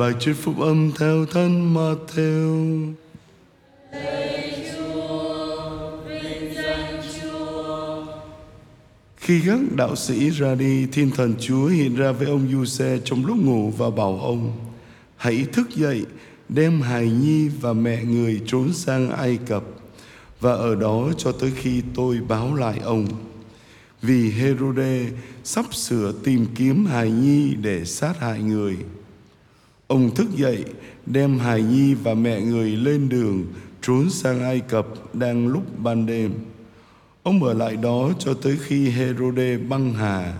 Bài trích phúc âm theo thân mà theo Khi các đạo sĩ ra đi, thiên thần Chúa hiện ra với ông Giuse trong lúc ngủ và bảo ông, hãy thức dậy, đem hài nhi và mẹ người trốn sang Ai Cập và ở đó cho tới khi tôi báo lại ông. Vì Herode sắp sửa tìm kiếm hài nhi để sát hại người. Ông thức dậy, đem hài nhi và mẹ người lên đường trốn sang Ai Cập đang lúc ban đêm. Ông ở lại đó cho tới khi Herode băng hà,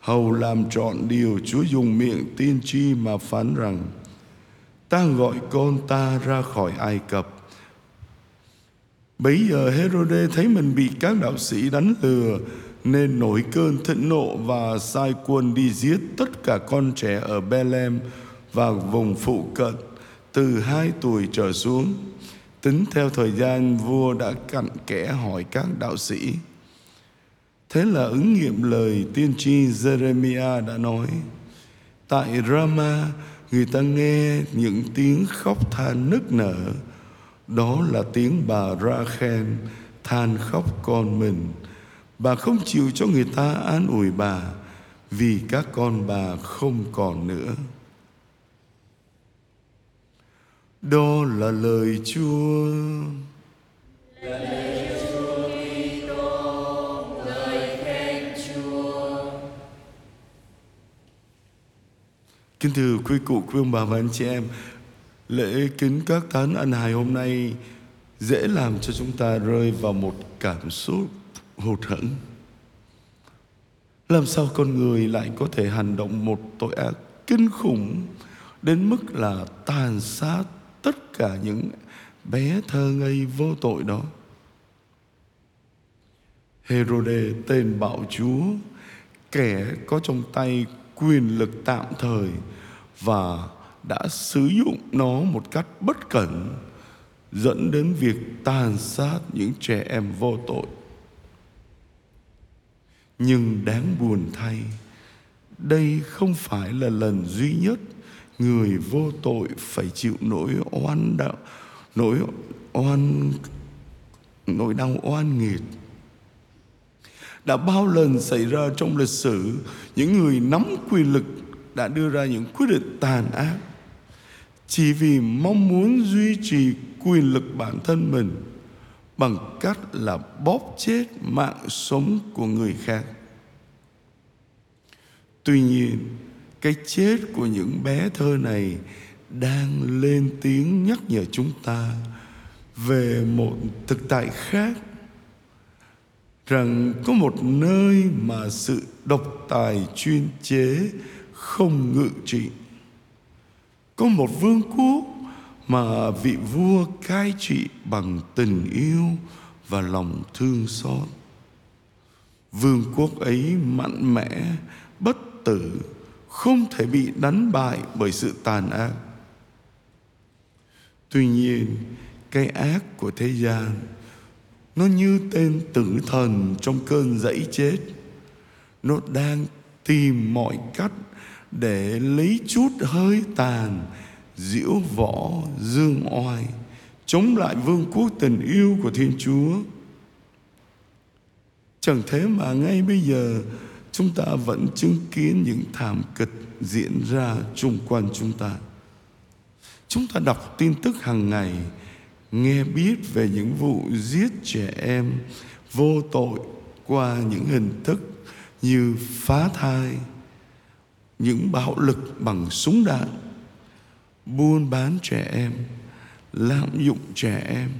hầu làm trọn điều Chúa dùng miệng tiên tri mà phán rằng ta gọi con ta ra khỏi Ai Cập. Bấy giờ Herode thấy mình bị các đạo sĩ đánh lừa nên nổi cơn thịnh nộ và sai quân đi giết tất cả con trẻ ở Bethlehem và vùng phụ cận, từ hai tuổi trở xuống. Tính theo thời gian, vua đã cặn kẽ hỏi các đạo sĩ. Thế là ứng nghiệm lời tiên tri Jeremiah đã nói. Tại Rama, người ta nghe những tiếng khóc than nức nở. Đó là tiếng bà ra khen than khóc con mình. Bà không chịu cho người ta an ủi bà, vì các con bà không còn nữa. Đó là lời Chúa. Lời Chúa Kitô, lời khen Chúa. Kính thưa quý cụ, quý ông bà và anh chị em, lễ kính các thánh ăn hài hôm nay dễ làm cho chúng ta rơi vào một cảm xúc hụt hẫng. Làm sao con người lại có thể hành động một tội ác kinh khủng đến mức là tàn sát cả những bé thơ ngây vô tội đó. Herode tên bạo chúa, kẻ có trong tay quyền lực tạm thời và đã sử dụng nó một cách bất cẩn dẫn đến việc tàn sát những trẻ em vô tội. Nhưng đáng buồn thay, đây không phải là lần duy nhất người vô tội phải chịu nỗi oan đạo nỗi oan, nỗi đau oan nghiệt. Đã bao lần xảy ra trong lịch sử, những người nắm quyền lực đã đưa ra những quyết định tàn ác. Chỉ vì mong muốn duy trì quyền lực bản thân mình, bằng cách là bóp chết mạng sống của người khác. Tuy nhiên cái chết của những bé thơ này đang lên tiếng nhắc nhở chúng ta về một thực tại khác, rằng có một nơi mà sự độc tài chuyên chế không ngự trị. Có một vương quốc mà vị vua cai trị bằng tình yêu và lòng thương xót. Vương quốc ấy mạnh mẽ, bất tử không thể bị đánh bại bởi sự tàn ác. Tuy nhiên, cái ác của thế gian, nó như tên tử thần trong cơn dãy chết. Nó đang tìm mọi cách để lấy chút hơi tàn diễu võ, dương oai, chống lại vương quốc tình yêu của thiên chúa. Chẳng thế mà ngay bây giờ chúng ta vẫn chứng kiến những thảm kịch diễn ra chung quanh chúng ta. Chúng ta đọc tin tức hàng ngày, nghe biết về những vụ giết trẻ em, vô tội qua những hình thức như phá thai, những bạo lực bằng súng đạn, buôn bán trẻ em, lạm dụng trẻ em,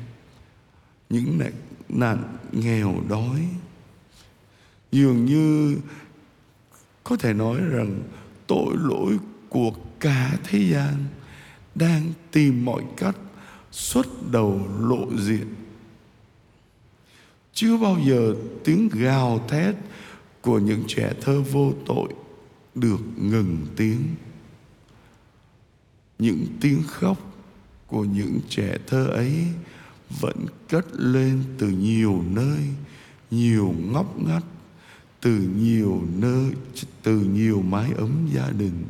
những nạn nghèo đói. Dường như có thể nói rằng tội lỗi của cả thế gian đang tìm mọi cách xuất đầu lộ diện. Chưa bao giờ tiếng gào thét của những trẻ thơ vô tội được ngừng tiếng. Những tiếng khóc của những trẻ thơ ấy vẫn cất lên từ nhiều nơi, nhiều ngóc ngách từ nhiều nơi từ nhiều mái ấm gia đình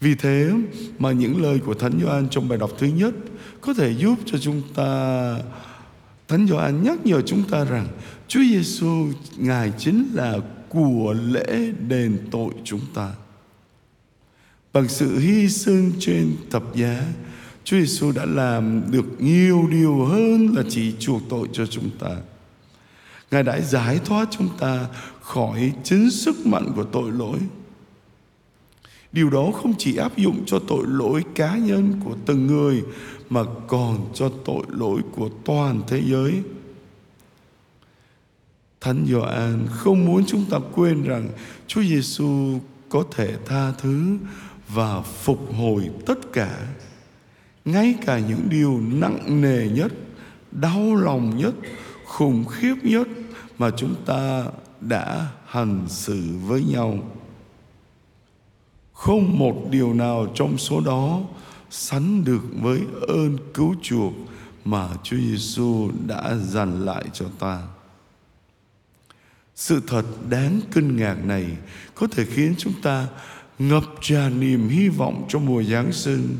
Vì thế mà những lời của Thánh Gioan trong bài đọc thứ nhất có thể giúp cho chúng ta Thánh Gioan nhắc nhở chúng ta rằng Chúa Giêsu ngài chính là của lễ đền tội chúng ta. Bằng sự hy sinh trên thập giá, Chúa Giêsu đã làm được nhiều điều hơn là chỉ chuộc tội cho chúng ta. Ngài đã giải thoát chúng ta khỏi chính sức mạnh của tội lỗi. Điều đó không chỉ áp dụng cho tội lỗi cá nhân của từng người mà còn cho tội lỗi của toàn thế giới. Thánh Gioan không muốn chúng ta quên rằng Chúa Giêsu có thể tha thứ và phục hồi tất cả ngay cả những điều nặng nề nhất, đau lòng nhất, khủng khiếp nhất mà chúng ta đã hành xử với nhau. Không một điều nào trong số đó sánh được với ơn cứu chuộc mà Chúa Giêsu đã dành lại cho ta. Sự thật đáng kinh ngạc này có thể khiến chúng ta ngập tràn niềm hy vọng cho mùa Giáng sinh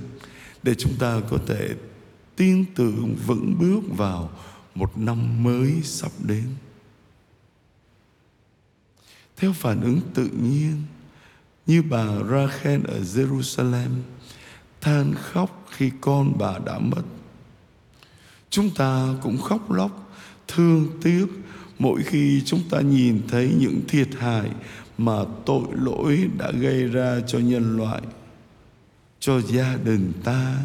để chúng ta có thể tin tưởng vững bước vào một năm mới sắp đến. Theo phản ứng tự nhiên, như bà Rachel ở Jerusalem than khóc khi con bà đã mất. Chúng ta cũng khóc lóc, thương tiếc mỗi khi chúng ta nhìn thấy những thiệt hại mà tội lỗi đã gây ra cho nhân loại cho gia đình ta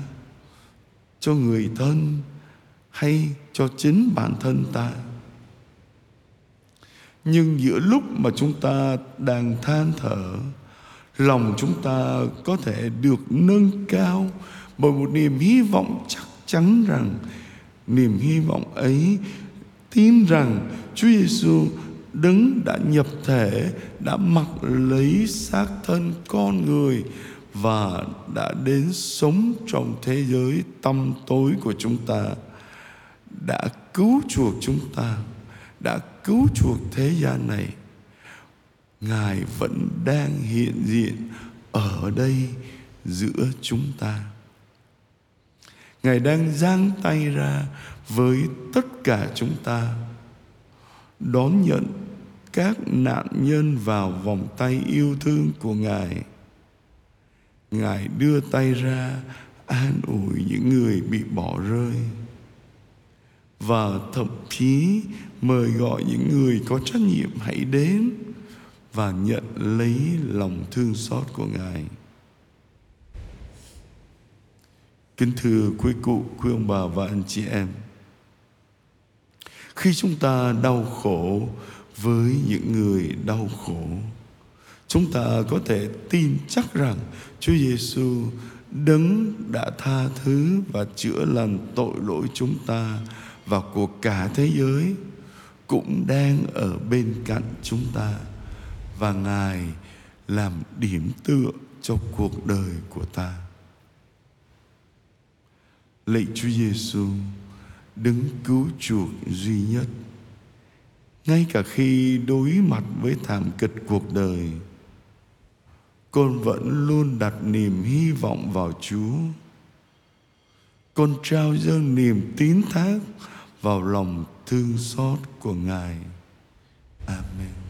cho người thân hay cho chính bản thân ta. Nhưng giữa lúc mà chúng ta đang than thở, lòng chúng ta có thể được nâng cao bởi một niềm hy vọng chắc chắn rằng, niềm hy vọng ấy tin rằng Chúa Giêsu đứng đã nhập thể, đã mặc lấy xác thân con người và đã đến sống trong thế giới tâm tối của chúng ta đã cứu chuộc chúng ta, đã cứu chuộc thế gian này. Ngài vẫn đang hiện diện ở đây giữa chúng ta. Ngài đang giang tay ra với tất cả chúng ta, đón nhận các nạn nhân vào vòng tay yêu thương của ngài. Ngài đưa tay ra an ủi những người bị bỏ rơi và thậm chí mời gọi những người có trách nhiệm hãy đến và nhận lấy lòng thương xót của ngài. Kính thưa quý cụ, quý ông bà và anh chị em, khi chúng ta đau khổ với những người đau khổ, chúng ta có thể tin chắc rằng Chúa Giêsu đấng đã tha thứ và chữa lành tội lỗi chúng ta và của cả thế giới cũng đang ở bên cạnh chúng ta. Và ngài làm điểm tựa cho cuộc đời của ta. Lạy Chúa Giêsu đứng cứu chuộc duy nhất. Ngay cả khi đối mặt với thảm kịch cuộc đời, con vẫn luôn đặt niềm hy vọng vào chúa. Con trao dâng niềm tín thác vào lòng thương xót của ngài. Amen.